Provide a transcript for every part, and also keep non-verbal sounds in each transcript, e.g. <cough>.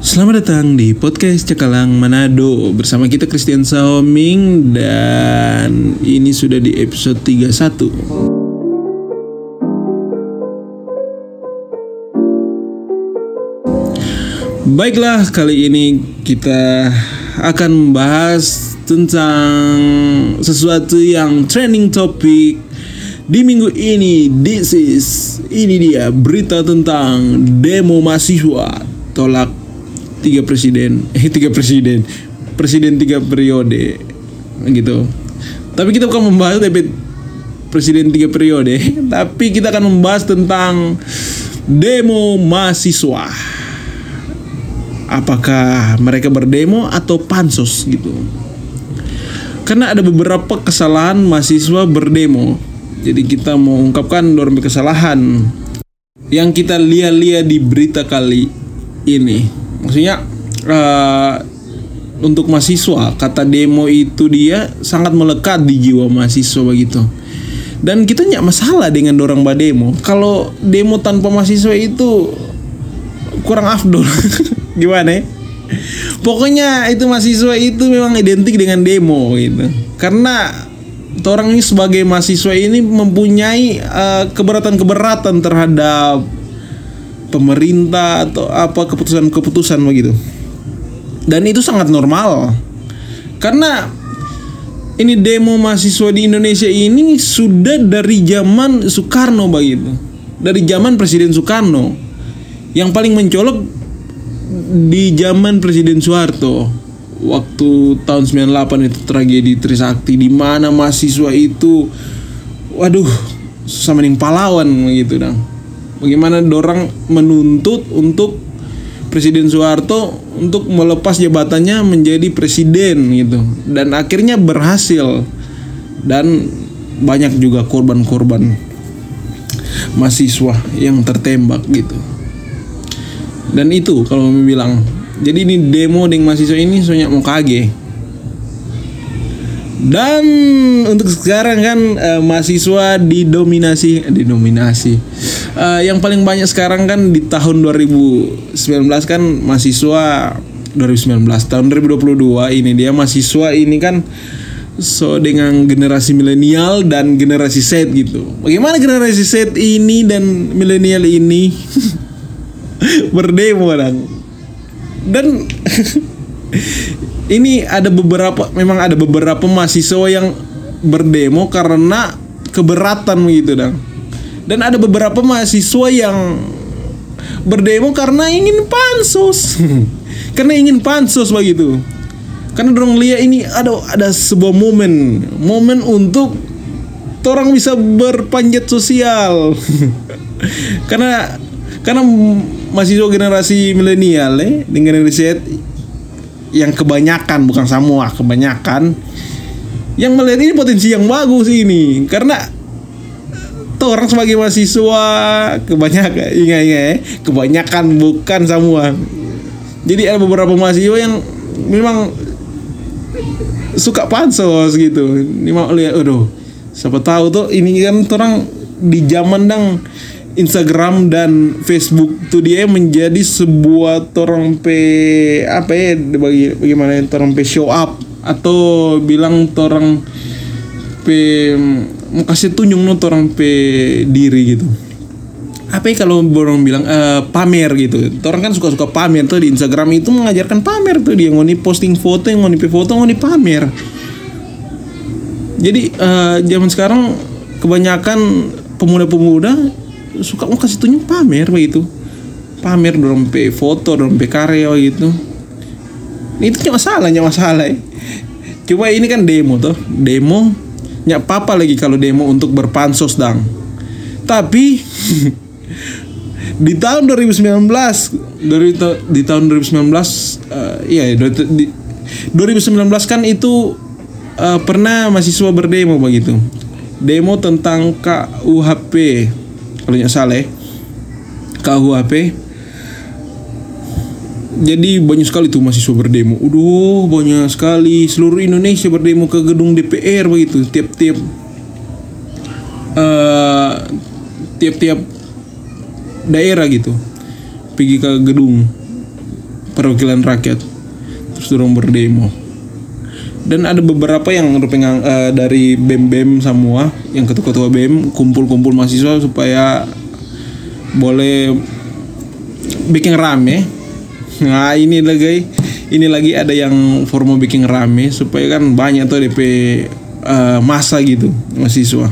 Selamat datang di podcast Cekalang Manado bersama kita Christian Saoming dan ini sudah di episode 31. Baiklah, kali ini kita akan membahas tentang sesuatu yang trending topik di minggu ini. This is ini dia berita tentang demo mahasiswa tolak tiga presiden, eh tiga presiden, presiden tiga periode, gitu. Tapi kita bukan membahas tapi presiden tiga periode, <laughs> tapi kita akan membahas tentang demo mahasiswa apakah mereka berdemo atau pansos gitu. Karena ada beberapa kesalahan mahasiswa berdemo. Jadi kita mau ungkapkan beberapa kesalahan yang kita lihat-lihat di berita kali ini. Maksudnya uh, untuk mahasiswa kata demo itu dia sangat melekat di jiwa mahasiswa begitu. Dan kita nggak masalah dengan dorang bademo. Kalau demo tanpa mahasiswa itu kurang afdol. <laughs> gimana ya? Pokoknya itu mahasiswa itu memang identik dengan demo gitu. Karena orang ini sebagai mahasiswa ini mempunyai uh, keberatan-keberatan terhadap pemerintah atau apa keputusan-keputusan begitu. Dan itu sangat normal. Karena ini demo mahasiswa di Indonesia ini sudah dari zaman Soekarno begitu. Dari zaman Presiden Soekarno. Yang paling mencolok di zaman Presiden Soeharto waktu tahun 98 itu tragedi Trisakti di mana mahasiswa itu waduh sama ning pahlawan gitu dong. Bagaimana dorang menuntut untuk Presiden Soeharto untuk melepas jabatannya menjadi presiden gitu. Dan akhirnya berhasil. Dan banyak juga korban-korban mahasiswa yang tertembak gitu. Dan itu kalau mau bilang. Jadi ini demo dengan mahasiswa ini soalnya mau kage. Dan untuk sekarang kan uh, mahasiswa didominasi eh, didominasi uh, yang paling banyak sekarang kan di tahun 2019 kan mahasiswa 2019 tahun 2022 ini dia mahasiswa ini kan so dengan generasi milenial dan generasi Z gitu. Bagaimana generasi Z ini dan milenial ini? <laughs> Berdemo dan dan <laughs> ini ada beberapa memang ada beberapa mahasiswa yang berdemo karena keberatan begitu dan dan ada beberapa mahasiswa yang berdemo karena ingin pansus. <laughs> Karena ingin pansus begitu. Karena dorong lihat ini ada ada sebuah momen. Momen untuk orang bisa berpanjat sosial. <laughs> Karena karena mahasiswa generasi milenial eh dengan riset yang kebanyakan bukan semua kebanyakan yang melihat ini potensi yang bagus ini. Karena tuh orang sebagai mahasiswa. Kebanyakan ingat eh. Kebanyakan bukan semua. Jadi ada beberapa mahasiswa yang memang suka pansos gitu. Ini mau lihat aduh siapa tahu tuh ini kan orang di zaman dang Instagram dan Facebook tuh dia menjadi sebuah torong pe apa ya bagi bagaimana torong pe show up atau bilang torong pe mau kasih tunjuk no torong pe diri gitu. Apa ya kalau orang bilang uh, pamer gitu. Orang kan suka-suka pamer tuh di Instagram. Itu mengajarkan pamer tuh. Dia ngoni posting foto yang ngoni foto ngoni pamer jadi uh, zaman sekarang kebanyakan pemuda-pemuda suka mau kasih tunjuk pamer begitu. Pamer pe foto pe karya gitu. Itu cuma masalah cuma ya. coba ini kan demo tuh demo nyak apa lagi kalau demo untuk berpansos dang. Tapi <laughs> di tahun 2019 dari di tahun 2019 uh, iya di, 2019 kan itu uh, pernah mahasiswa berdemo begitu. Demo tentang KUHP kalau nggak salah ya. KUHP jadi banyak sekali tuh mahasiswa berdemo. Udah banyak sekali. Seluruh Indonesia berdemo ke gedung DPR begitu. Tiap-tiap uh, tiap-tiap daerah gitu. Pergi ke gedung perwakilan rakyat. Terus dorong berdemo. Dan ada beberapa yang uh, dari bem bem semua yang ketua-ketua bem kumpul-kumpul mahasiswa supaya boleh bikin rame nah ini lagi ini lagi ada yang formo bikin rame supaya kan banyak tuh DP uh, masa gitu mahasiswa.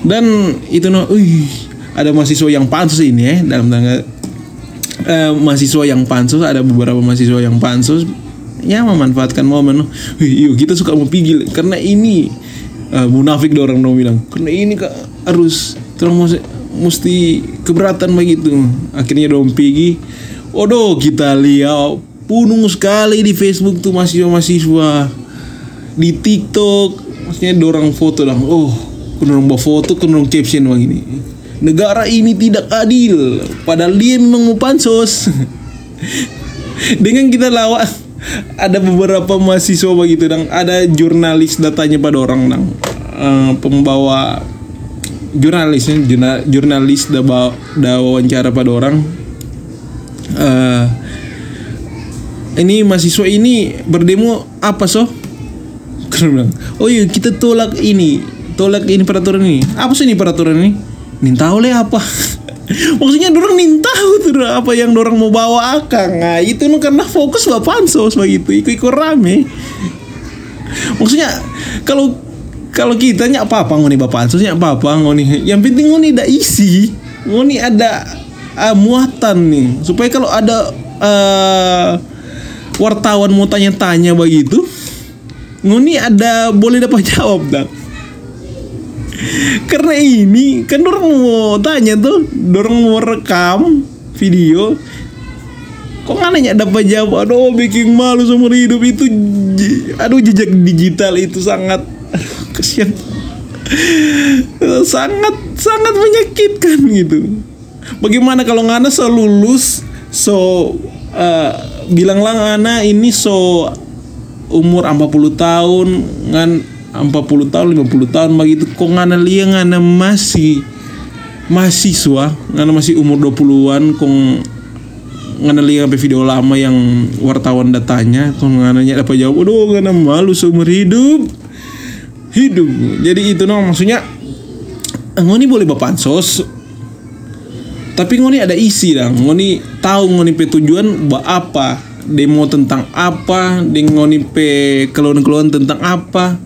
Dan itu no, uh, ada mahasiswa yang pansus ini ya dalam tangga uh, mahasiswa yang pansus ada beberapa mahasiswa yang pansus ya memanfaatkan momen yuk kita suka mau pigil karena ini uh, munafik orang dong bilang. Karena ini kak harus terus mesti keberatan begitu. Akhirnya dong pergi Odo kita lihat. Punung sekali di Facebook tuh mahasiswa-mahasiswa di TikTok. Maksudnya dorang foto lah. Oh kunung bawa foto kunung caption begini negara ini tidak adil. Padahal dia memang mau pansos. <laughs> Dengan kita lawan ada beberapa mahasiswa begitu dan ada jurnalis datanya pada orang nang uh, pembawa jurnalisnya jurnal, jurnalis da, da wawancara pada orang uh, ini mahasiswa ini berdemo apa so? Bilang oh iya kita tolak ini. Tolak ini peraturan ini. Apa sih ini peraturan ini? Tahu le apa? <laughs> Maksudnya dorang nih tahu tuh apa yang dorang mau bawa akang? Nah itu nu karena fokus bapak pansos begitu ikut ikut rame. Maksudnya kalau kalau kita nyak apa apa ngoni bapak pansos nyak apa apa ngoni. Yang penting ngoni ada isi. Ngoni ada uh, muatan nih. Supaya kalau ada uh, wartawan mau tanya-tanya begitu ngoni ada boleh dapat <laughs> jawab dah karena ini kan orang mau tanya tuh orang mau rekam video. Kok nanya dapat jawab? Aduh bikin malu seumur hidup itu. Aduh jejak digital itu sangat <laughs> kesian sangat sangat menyakitkan gitu bagaimana kalau ngana selulus so uh, bilang lah ngana ini so umur 40 tahun ngan 40 tahun 50 tahun begitu. Kok ngana lia ngana masih mahasiswa ngana masih umur 20-an kok ngana sampai video lama yang wartawan datanya kok ngana nya dapat jawab aduh ngana malu seumur hidup hidup. Jadi itu no maksudnya ngoni boleh bapansos tapi ngoni ada isi dah. Ngoni tahu ngoni pe tujuan buat apa. Demo tentang apa dengan ngoni pe keluhan-keluhan tentang apa.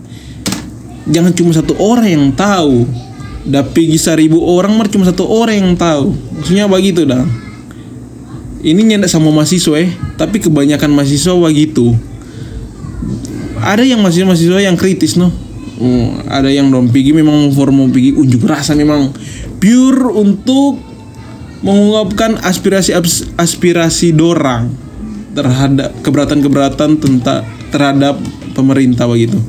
Jangan cuma satu orang yang tahu. Tapi seribu orang mah cuma satu orang yang tahu. Maksudnya begitu dah. Ini nyendak sama mahasiswa eh. Tapi kebanyakan mahasiswa begitu ada yang mahasiswa mahasiswa yang kritis no hmm, ada yang dong pergi memang formal pergi unjuk rasa memang. Pure untuk mengungkapkan aspirasi aspirasi dorang terhadap keberatan-keberatan tentang terhadap pemerintah begitu.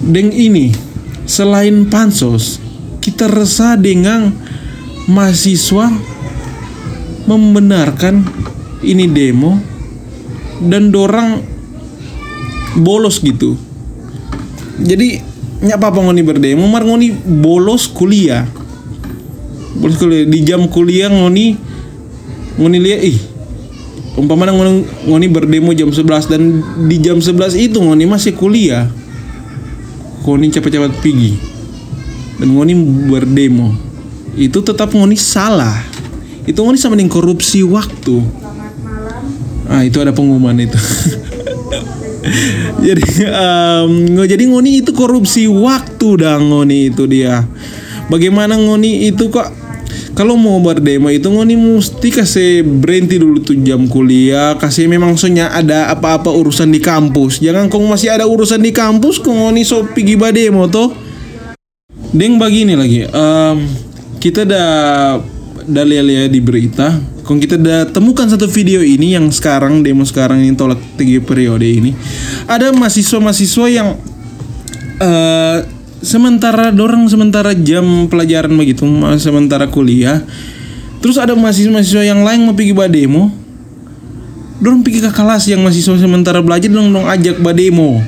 Deng ini selain pansos kita resah dengan mahasiswa membenarkan ini demo dan dorang bolos gitu. Jadi nyapa apa ngoni berdemo mar ngoni bolos kuliah. Bolos kuliah di jam kuliah ngoni ngoni lihat ih umpamanya ngoni, ngoni berdemo jam 11 dan di jam 11 itu ngoni masih kuliah. Ngoni cepat-cepat pergi. Dan ngoni berdemo. Itu tetap ngoni salah. Itu ngoni sama dengan korupsi waktu. Ah itu ada pengumuman itu. <laughs> Jadi um, jadi ngoni itu korupsi waktu dah ngoni itu dia bagaimana ngoni itu kok kalau mau berdemo itu ngoni mesti kasih berhenti dulu tuh jam kuliah kasih memang soalnya ada apa-apa urusan di kampus. Jangan kong masih ada urusan di kampus kong ngoni so pergi bademo toh? Deng begini lagi. Um, kita dah dah lihat di berita. Kong kita dah temukan satu video ini yang sekarang demo sekarang ini tolak tiga periode ini. Ada mahasiswa-mahasiswa yang uh, sementara dorang sementara jam pelajaran begitu sementara kuliah. Terus ada mahasiswa-mahasiswa yang lain mau pergi bademo dorong pergi ke kelas yang mahasiswa sementara belajar dong dong ajak bademo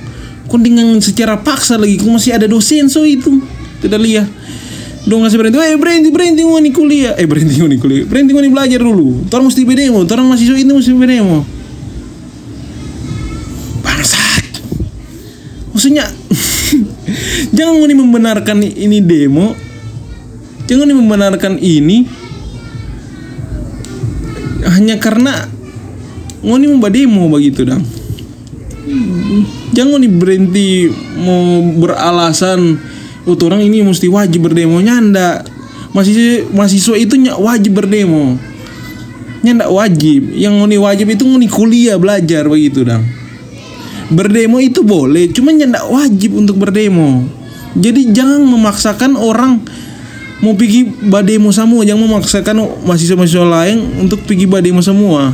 kok dengan secara paksa lagi kok masih ada dosen so itu. Tidak lihat. Dong ngasih berhenti eh berhenti berhenti ngoni kuliah. Eh berhenti ngoni kuliah. Berhenti ngoni belajar dulu. Orang mesti berdemo orang mahasiswa itu mesti berdemo bangsat. Maksudnya <laughs> jangan ngoni membenarkan ini demo. Jangan ngoni membenarkan ini. Hanya karena ngoni mau demo begitu dong jangan ngoni berhenti mau beralasan oh orang ini mesti wajib berdemo. Nyanda masih mahasiswa itu wajib berdemo. Nyanda wajib. Yang ngoni wajib itu ngoni kuliah belajar begitu dong berdemo itu boleh cuma nyanda wajib untuk berdemo jadi jangan memaksakan orang mau pergi bademo semua jangan memaksakan mahasiswa-mahasiswa lain untuk pergi bademo semua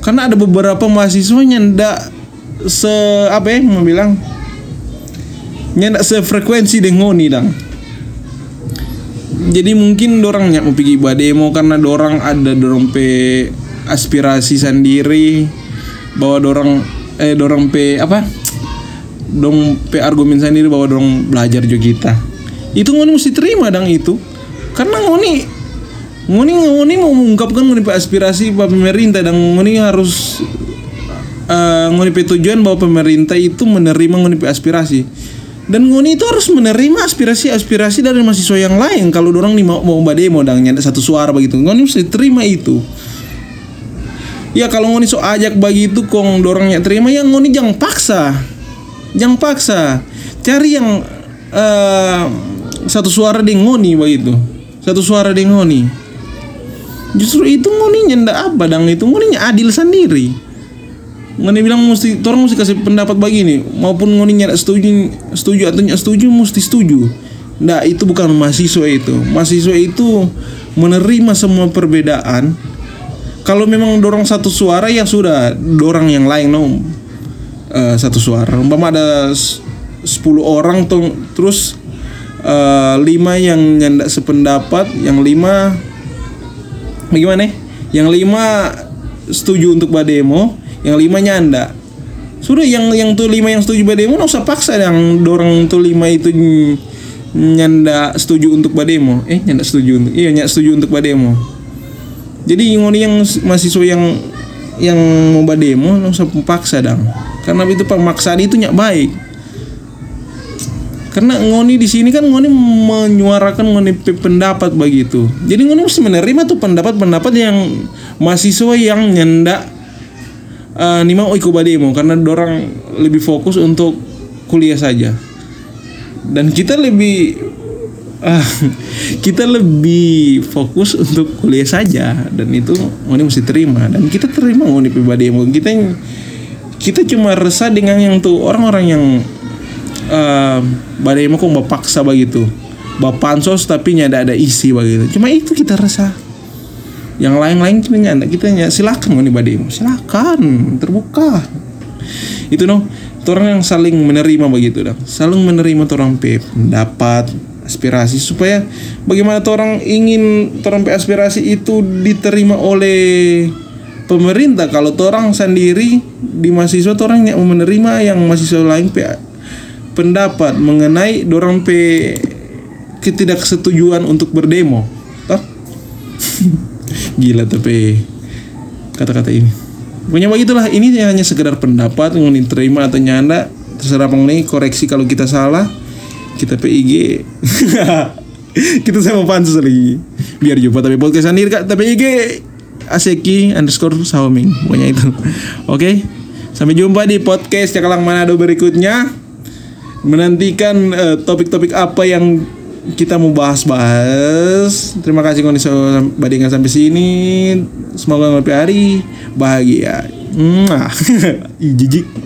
karena ada beberapa mahasiswa nyanda se apa ya mau bilang nyanda sefrekuensi dengan ngoni dang. Jadi mungkin dorang nyak mau pergi bademo karena dorang ada dorong pe aspirasi sendiri bahwa dorang eh dorong pe apa dong pe argumen sendiri bahwa dorong belajar juga kita. Itu ngoni mesti terima dang itu. Karena ngoni ngoni ngoni mau mengungkapkan ngoni pe aspirasi bahwa pemerintah dan ngoni harus uh, ngoni pe tujuan bahwa pemerintah itu menerima ngoni pe aspirasi. Dan ngoni itu harus menerima aspirasi-aspirasi dari mahasiswa yang lain. Kalau orang nih mau mau bademo dan nyata satu suara begitu. Ngoni mesti terima itu. Ya kalau ngoni so ajak begitu kong dorongnya terima ya ngoni jangan paksa jangan paksa cari yang uh, satu suara dengan ngoni begitu satu suara dengan ngoni justru itu ngoni nyenda apa dang itu ngoni adil sendiri Ngoni bilang mesti orang mesti kasih pendapat begini maupun ngoni nyata setuju setuju atau nyata setuju mesti setuju. Nah itu bukan mahasiswa itu. Mahasiswa itu menerima semua perbedaan. Kalau memang dorong satu suara ya sudah dorong yang lain no uh, satu suara. Umpama ada 10 orang tuh terus uh, lima yang nyanda sependapat, yang lima bagaimana? Yang lima setuju untuk bademo, yang lima nyanda sudah yang yang tuh lima yang setuju bademo nggak usah paksa yang dorong tuh lima itu nyanda setuju untuk bademo eh nyanda setuju untuk iya nyanda setuju untuk bademo jadi ngoni yang mahasiswa yang yang mau nggak usah paksa dong karena itu pemaksaan itu nyak baik. Karena ngoni di sini kan ngoni menyuarakan ngoni pendapat begitu. Jadi ngoni mesti menerima tuh pendapat-pendapat yang mahasiswa yang nyenda uh, Nima Oiko Bademo. Karena dorang lebih fokus untuk kuliah saja. Dan kita lebih uh, <laughs> kita lebih fokus untuk kuliah saja dan itu Ngoni mesti terima. Dan kita terima Ngoni Bademo kita kita cuma resah dengan yang tuh orang-orang yang uh, Bademo kok paksa begitu. Bapansos tapi nyada ada isi begitu. Cuma itu kita resah. Yang lain-lain kita nyanda kita nyanda silakan nih bademu silakan terbuka. Itu no orang yang saling menerima begitu dah saling menerima orang pe pendapat aspirasi. Supaya bagaimana orang ingin orang aspirasi itu diterima oleh pemerintah. Kalau orang sendiri di mahasiswa orang yang menerima yang mahasiswa lain pe pendapat mengenai dorang pe ketidaksetujuan untuk berdemo. Toh? <laughs> Gila tapi kata-kata ini. Pokoknya begitulah. Ini hanya sekedar pendapat yang diterima atau nyanda terserah nih koreksi kalau kita salah kita PIG <laughs> kita sama pansus lagi biar jumpa tapi podcast sendiri kak tapi IG Aseki underscore Saoming pokoknya itu <laughs> oke okay? sampai jumpa di podcast Cakalang Manado berikutnya menantikan uh, topik-topik apa yang kita mau bahas-bahas. Terima kasih kondisi badingan sampai sini. Semoga ngopi hari bahagia. Mwah. <laughs> Jijik.